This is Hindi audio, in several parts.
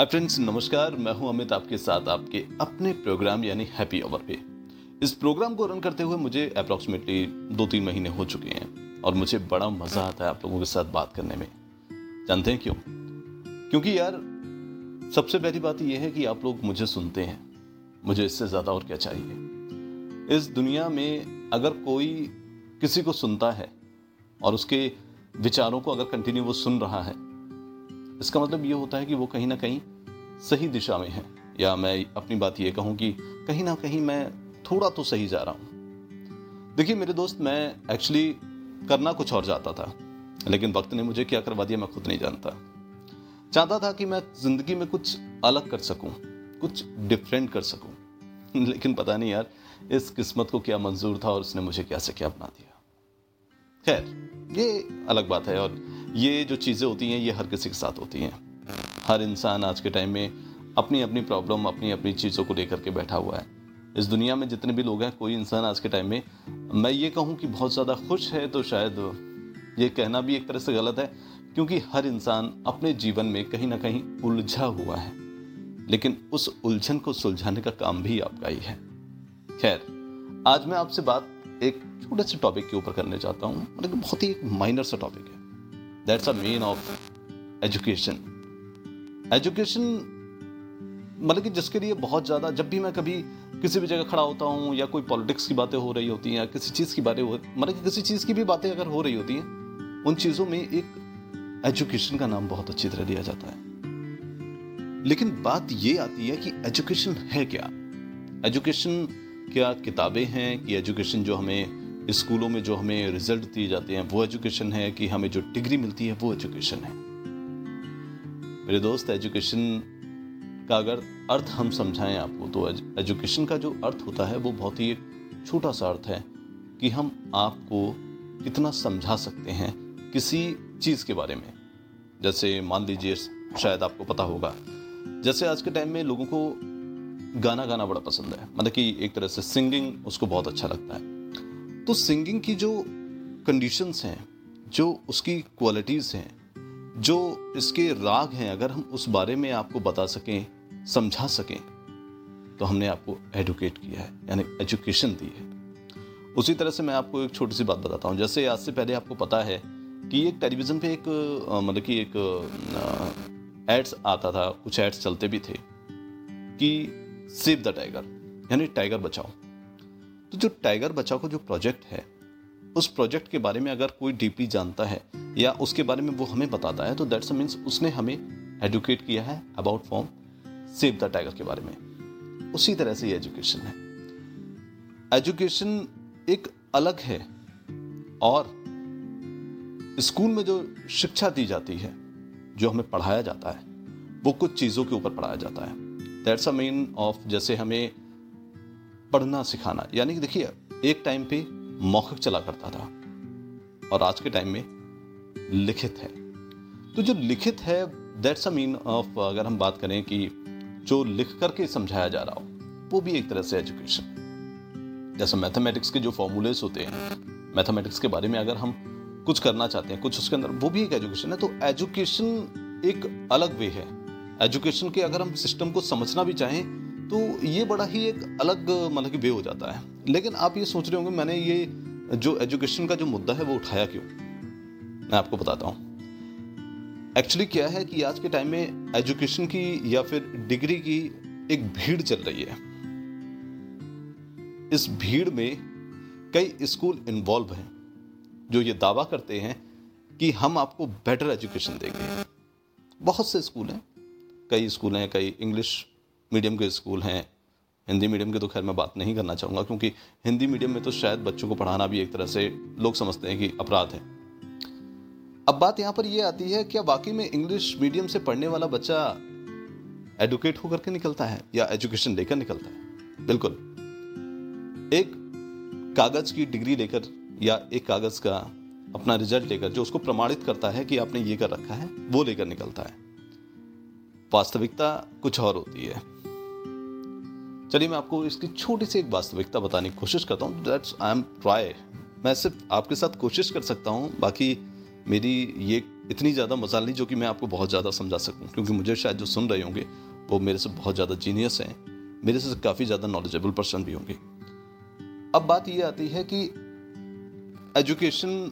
हाय फ्रेंड्स, नमस्कार। मैं हूँ अमित, आपके साथ आपके अपने प्रोग्राम, यानी हैप्पी आवर पे। इस प्रोग्राम को रन करते हुए मुझे अप्रॉक्सीमेटली दो तीन महीने हो चुके हैं और मुझे बड़ा मज़ा आता है आप लोगों के साथ बात करने में। जानते हैं क्यों? क्योंकि यार, सबसे पहली बात यह है कि आप लोग मुझे सुनते हैं। मुझे इससे ज़्यादा और क्या चाहिए? इस दुनिया में अगर कोई किसी को सुनता है और उसके विचारों को अगर कंटिन्यू वो सुन रहा है, इसका मतलब ये होता है कि वो कहीं ना कहीं सही दिशा में है। या मैं अपनी बात ये कहूँ कि कहीं ना कहीं मैं थोड़ा तो सही जा रहा हूँ। देखिए, मेरे दोस्त, मैं एक्चुअली करना कुछ और जाता था, लेकिन वक्त ने मुझे क्या करवा दिया मैं खुद नहीं जानता। चाहता था कि मैं ज़िंदगी में कुछ अलग कर सकूँ, कुछ डिफरेंट कर सकूँ, लेकिन पता नहीं यार, इस किस्मत को क्या मंजूर था और उसने मुझे क्या से क्या बना दिया। खैर, ये अलग बात है और ये जो चीज़ें होती हैं, ये हर किसी के साथ होती हैं। हर इंसान आज के टाइम में अपनी अपनी प्रॉब्लम अपनी अपनी चीज़ों को लेकर के बैठा हुआ है। इस दुनिया में जितने भी लोग हैं, कोई इंसान आज के टाइम में, मैं ये कहूँ कि बहुत ज़्यादा खुश है तो शायद ये कहना भी एक तरह से गलत है, क्योंकि हर इंसान अपने जीवन में कहीं ना कहीं उलझा हुआ है। लेकिन उस उलझन को सुलझाने का काम भी आपका ही है। खैर, आज मैं आपसे बात एक छोटे से टॉपिक के ऊपर करने चाहता हूँ मतलब बहुत ही एक माइनर सा टॉपिक है। That's a main of education education मतलब कि जिसके लिए बहुत ज़्यादा, जब भी मैं कभी किसी भी जगह खड़ा होता हूँ या कोई पॉलिटिक्स की बातें हो रही होती हैं या किसी चीज़ की बातें हो मतलब कि किसी चीज़ की भी बातें अगर हो रही होती हैं, उन चीज़ों में एक एजुकेशन का नाम बहुत अच्छी तरह लिया जाता है। लेकिन बात ये आती है कि एजुकेशन है क्या? एजुकेशन क्या किताबें हैं कि एजुकेशन जो हमें स्कूलों में जो हमें रिज़ल्ट दिए जाते हैं, वो एजुकेशन है कि हमें जो डिग्री मिलती है, वो एजुकेशन है। मेरे दोस्त एजुकेशन का अगर अर्थ हम समझाएँ आपको तो एजुकेशन का जो अर्थ होता है, वो बहुत ही एक छोटा सा अर्थ है कि हम आपको कितना समझा सकते हैं किसी चीज़ के बारे में। जैसे मान लीजिए, शायद आपको पता होगा, जैसे आज के टाइम में लोगों को गाना गाना बड़ा पसंद है। मतलब कि एक तरह से सिंगिंग उसको बहुत अच्छा लगता है। तो सिंगिंग की जो कंडीशंस हैं, जो उसकी क्वालिटीज़ हैं जो इसके राग हैं, अगर हम उस बारे में आपको बता सकें, समझा सकें तो हमने आपको एडुकेट किया है, यानी एजुकेशन दी है। उसी तरह से मैं आपको एक छोटी सी बात बताता हूँ। जैसे आज से पहले आपको पता है कि एक टेलीविज़न पे एक मतलब कि एक एड्स आता था, कुछ एड्स चलते भी थे, कि सेव द टाइगर यानी टाइगर बचाओ। तो जो टाइगर बचाओ का जो प्रोजेक्ट है उस प्रोजेक्ट के बारे में अगर कोई डीपली जानता है या उसके बारे में वो हमें बताता है तो दैट्स मीन्स उसने हमें एडुकेट किया है about form save the tiger के बारे में। उसी तरह से ये एजुकेशन है। एजुकेशन एक अलग है और स्कूल में जो शिक्षा दी जाती है, जो हमें पढ़ाया जाता है, वो कुछ चीज़ों के ऊपर पढ़ाया जाता है। दैट्स अ मीन ऑफ़ जैसे हमें पढ़ना सिखाना। यानी कि देखिए, एक टाइम पे मौखिक चला करता था। और आज के टाइम में लिखित है। तो जो लिखित है दैट्स अ मीन ऑफ़ अगर हम बात करें कि जो लिख करके समझाया जा रहा हो, वो भी एक तरह से एजुकेशन जैसे मैथमेटिक्स के जो फॉर्मूलेस होते हैं मैथमेटिक्स के बारे में अगर हम कुछ करना चाहते हैं, कुछ उसके अंदर, वो भी एक एजुकेशन है। तो एजुकेशन एक अलग वे है। एजुकेशन के अगर हम सिस्टम को समझना भी चाहें तो ये बड़ा ही एक अलग मतलब कि वे हो जाता है। लेकिन आप ये सोच रहे होंगे, मैंने ये जो एजुकेशन का जो मुद्दा है वो उठाया क्यों? मैं आपको बताता हूँ। एक्चुअली क्या है कि आज के टाइम में एजुकेशन की या फिर डिग्री की एक भीड़ चल रही है। इस भीड़ में कई स्कूल इन्वॉल्व हैं, जो ये दावा करते हैं कि हम आपको बेटर एजुकेशन देंगे। बहुत से स्कूल हैं। कई स्कूल हैं, कई इंग्लिश मीडियम के स्कूल हैं हिंदी मीडियम के तो खैर मैं बात नहीं करना चाहूँगा, क्योंकि हिंदी मीडियम में तो शायद बच्चों को पढ़ाना भी एक तरह से लोग समझते हैं कि अपराध है। अब बात यहाँ पर यह आती है, क्या वाकई में इंग्लिश मीडियम से पढ़ने वाला बच्चा एडुकेट होकर के निकलता है या एजुकेशन लेकर निकलता है? बिल्कुल। एक कागज़ की डिग्री लेकर या एक कागज़ का अपना रिज़ल्ट लेकर जो उसको प्रमाणित करता है कि आपने ये कर रखा है, वो लेकर निकलता है। वास्तविकता कुछ और होती है। चलिए मैं आपको इसकी छोटी सी एक वास्तविकता बताने की कोशिश करता हूँ। दैट्स आई एम ट्राई मैं सिर्फ़ आपके साथ कोशिश कर सकता हूँ, बाकी मेरी ये इतनी ज़्यादा मज़ा नहीं जो कि मैं आपको बहुत ज़्यादा समझा सकूँ, क्योंकि मुझे शायद जो सुन रहे होंगे, वो मेरे से बहुत ज़्यादा जीनियस हैं, मेरे से काफ़ी ज़्यादा नॉलेजेबल पर्सन भी होंगे। अब बात ये आती है कि एजुकेशन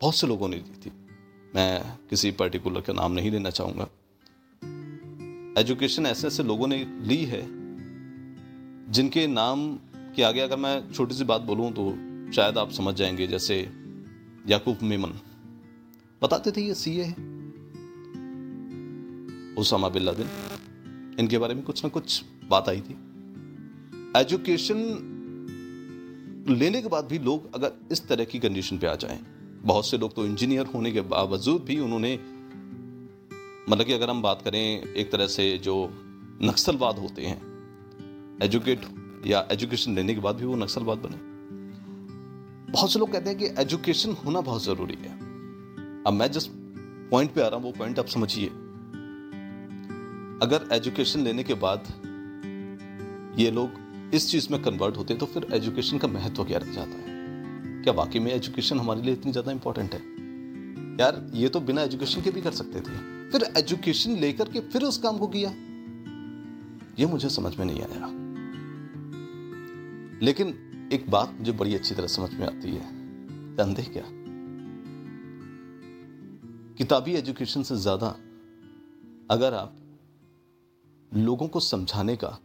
बहुत से लोगों ने दी थी। मैं किसी पर्टिकुलर का नाम नहीं लेना चाहूँगा। एजुकेशन ऐसे ऐसे लोगों ने ली है जिनके नाम के आगे अगर मैं छोटी सी बात बोलूँ तो शायद आप समझ जाएँगे, जैसे याकूब मेमन। बताते थे ये सीए है, उसामा बिन लादेन। इनके बारे में कुछ ना कुछ बात आई थी। एजुकेशन लेने के बाद भी लोग अगर इस तरह की कंडीशन पे आ जाएँ, बहुत से लोग तो इंजीनियर होने के बावजूद भी उन्होंने मतलब कि अगर हम बात करें एक तरह से जो नक्सलवाद होते हैं एजुकेट या एजुकेशन लेने के बाद भी वो नक्सलवाद बने। बहुत से लोग कहते हैं कि एजुकेशन होना बहुत ज़रूरी है। अब मैं जिस पॉइंट पे आ रहा हूँ, वो पॉइंट आप समझिए। अगर एजुकेशन लेने के बाद ये लोग इस चीज़ में कन्वर्ट होते तो फिर एजुकेशन का महत्व क्या रह जाता है? क्या वाकई में एजुकेशन हमारे लिए इतनी ज़्यादा इंपॉर्टेंट है? यार, ये तो बिना एजुकेशन के भी कर सकते थे। फिर एजुकेशन लेकर के फिर उस काम को किया? ये मुझे समझ में नहीं आया। लेकिन एक बात मुझे बड़ी अच्छी तरह समझ में आती है। जानते क्या? किताबी एजुकेशन से ज़्यादा अगर आप लोगों को समझाने का,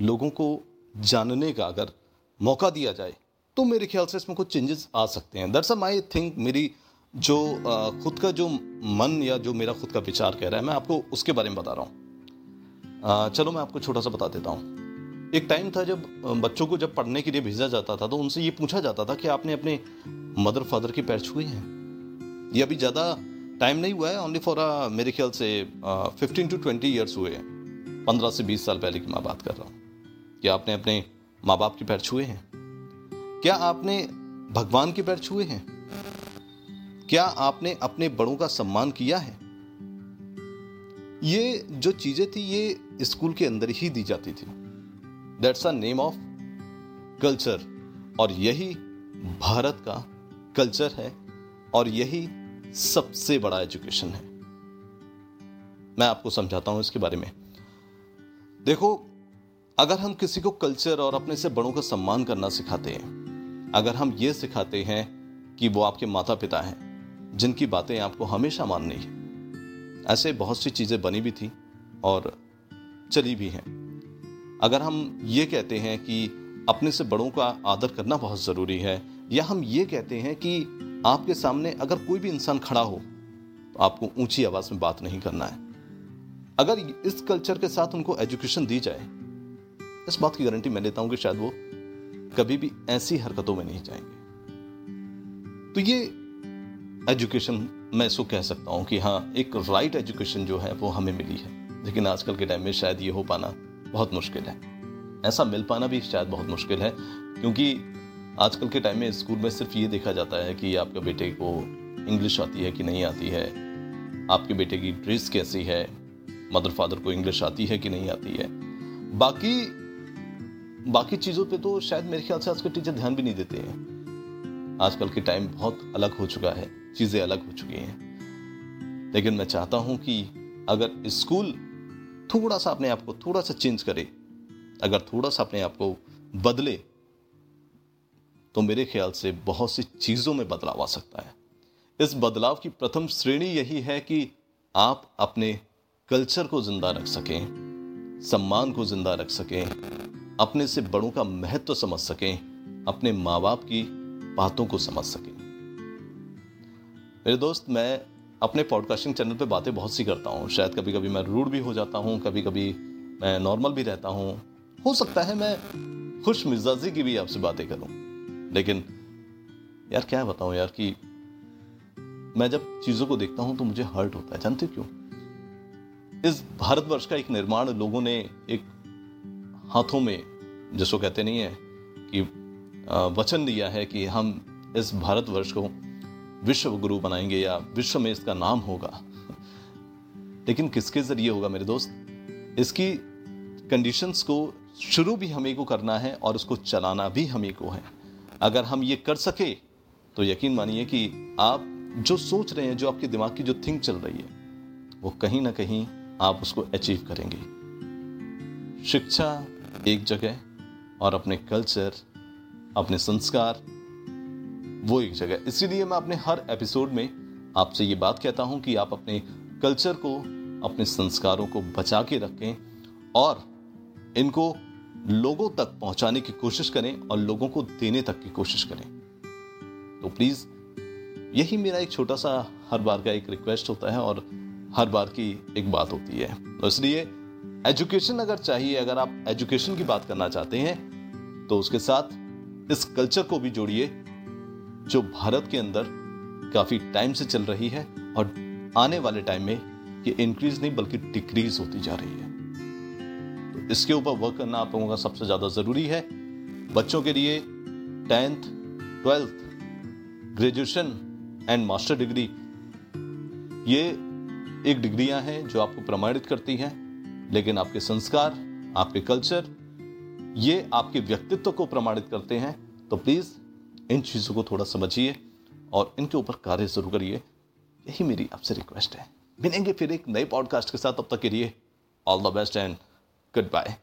लोगों को जानने का अगर मौका दिया जाए तो मेरे ख्याल से इसमें कुछ चेंजेस आ सकते हैं। दरअसल आई थिंक मेरी जो खुद का जो मन या जो मेरा खुद का विचार कह रहा है, मैं आपको उसके बारे में बता रहा हूँ। चलो मैं आपको छोटा सा बता देता हूँ। एक टाइम था जब बच्चों को जब पढ़ने के लिए भेजा जाता था तो उनसे ये पूछा जाता था कि आपने अपने मदर फादर के पैर छुए हैं? ये अभी ज़्यादा टाइम नहीं हुआ है ओनली फॉर मेरे ख्याल से फिफ्टीन टू ट्वेंटी ईयर्स हुए हैं। पंद्रह से बीस साल पहले की मैं बात कर रहा हूँ। कि आपने अपने माँ बाप के पैर छुए हैं? क्या आपने भगवान के पैर छुए हैं? क्या आपने अपने बड़ों का सम्मान किया है? ये जो चीज़ें थी, ये स्कूल के अंदर ही दी जाती थी। That's a name of culture और यही भारत का कल्चर है और यही सबसे बड़ा एजुकेशन है। मैं आपको समझाता हूँ इसके बारे में। देखो, अगर हम किसी को कल्चर और अपने से बड़ों का सम्मान करना सिखाते हैं, अगर हम ये सिखाते हैं कि वो आपके माता पिता हैं, जिनकी बातें आपको हमेशा माननी है। ऐसे बहुत सी चीज़ें बनी भी थी और चली भी हैं। अगर हम ये कहते हैं कि अपने से बड़ों का आदर करना बहुत ज़रूरी है, या हम ये कहते हैं कि आपके सामने अगर कोई भी इंसान खड़ा हो तो आपको ऊँची आवाज़ में बात नहीं करना है। अगर इस कल्चर के साथ उनको एजुकेशन दी जाए, इस बात की गारंटी मैं लेता हूँ कि शायद वो कभी भी ऐसी हरकतों में नहीं जाएँगे। तो ये एजुकेशन मैं इसको कह सकता हूँ कि हाँ एक राइट एजुकेशन जो है, वो हमें मिली है। लेकिन आजकल के टाइम में शायद ये हो पाना बहुत मुश्किल है। ऐसा मिल पाना भी शायद बहुत मुश्किल है, क्योंकि आजकल के टाइम में स्कूल में सिर्फ़ ये देखा जाता है कि आपके बेटे को इंग्लिश आती है कि नहीं आती है, आपके बेटे की ड्रेस कैसी है, मदर फादर को इंग्लिश आती है कि नहीं आती है। बाकी बाकी चीज़ों पे तो शायद मेरे ख्याल से आजकल टीचर ध्यान भी नहीं देते हैं। आजकल के टाइम बहुत अलग हो चुका है, चीज़ें अलग हो चुकी हैं। लेकिन मैं चाहता हूँ कि अगर स्कूल थोड़ा सा अपने आप को थोड़ा सा चेंज करे। अगर थोड़ा सा अपने आप को बदले तो मेरे ख्याल से बहुत सी चीज़ों में बदलाव आ सकता है। इस बदलाव की प्रथम श्रेणी यही है कि आप अपने कल्चर को ज़िंदा रख सकें, सम्मान को ज़िंदा रख सकें, अपने से बड़ों का महत्व समझ सकें, अपने माँ बाप की बातों को समझ सकें। मेरे दोस्त, मैं अपने पॉडकास्टिंग चैनल पे बातें बहुत सी करता हूँ। शायद कभी कभी मैं रूड भी हो जाता हूँ कभी कभी मैं नॉर्मल भी रहता हूँ। हो सकता है मैं खुश मिजाजी की भी आपसे बातें करूँ। लेकिन यार क्या बताऊँ यार कि मैं जब चीज़ों को देखता हूँ तो मुझे हर्ट होता है। जानते क्यों? इस भारतवर्ष का एक निर्माण लोगों ने एक हाथों में, जिसको कहते नहीं है कि वचन दिया है कि हम इस भारतवर्ष को विश्व गुरु बनाएँगे या विश्व में इसका नाम होगा। लेकिन किसके ज़रिए होगा मेरे दोस्त? इसकी कंडीशंस को शुरू भी हमें को करना है और उसको चलाना भी हमें को है। अगर हम ये कर सके तो यकीन मानिए कि आप जो सोच रहे हैं, जो आपके दिमाग की जो थिंक चल रही है, वो कहीं ना कहीं आप उसको अचीव करेंगे। शिक्षा एक जगह और अपने कल्चर अपने संस्कार वो एक जगह। इसीलिए मैं अपने हर एपिसोड में आपसे ये बात कहता हूँ कि आप अपने कल्चर को, अपने संस्कारों को बचा के रखें और इनको लोगों तक पहुँचाने की कोशिश करें और लोगों को देने तक की कोशिश करें। तो प्लीज़ यही मेरा एक छोटा सा हर बार का एक रिक्वेस्ट होता है और हर बार की एक बात होती है। तो इसलिए एजुकेशन अगर चाहिए, अगर आप एजुकेशन की बात करना चाहते हैं तो उसके साथ इस कल्चर को भी जोड़िए। जो भारत के अंदर काफ़ी टाइम से चल रही है और आने वाले टाइम में ये इंक्रीज नहीं बल्कि डिक्रीज होती जा रही है। तो इसके ऊपर वर्क करना आप लोगों का सबसे ज़्यादा ज़रूरी है। बच्चों के लिए tenth twelfth graduation and master degree ये एक डिग्रियाँ हैं जो आपको प्रमाणित करती हैं, लेकिन आपके संस्कार, आपके कल्चर ये आपके व्यक्तित्व को प्रमाणित करते हैं। तो प्लीज़ इन चीज़ों को थोड़ा समझिए और इनके ऊपर कार्य शुरू करिए। यही मेरी आपसे रिक्वेस्ट है। मिलेंगे फिर एक नए पॉडकास्ट के साथ अब तक के लिए all the best and goodbye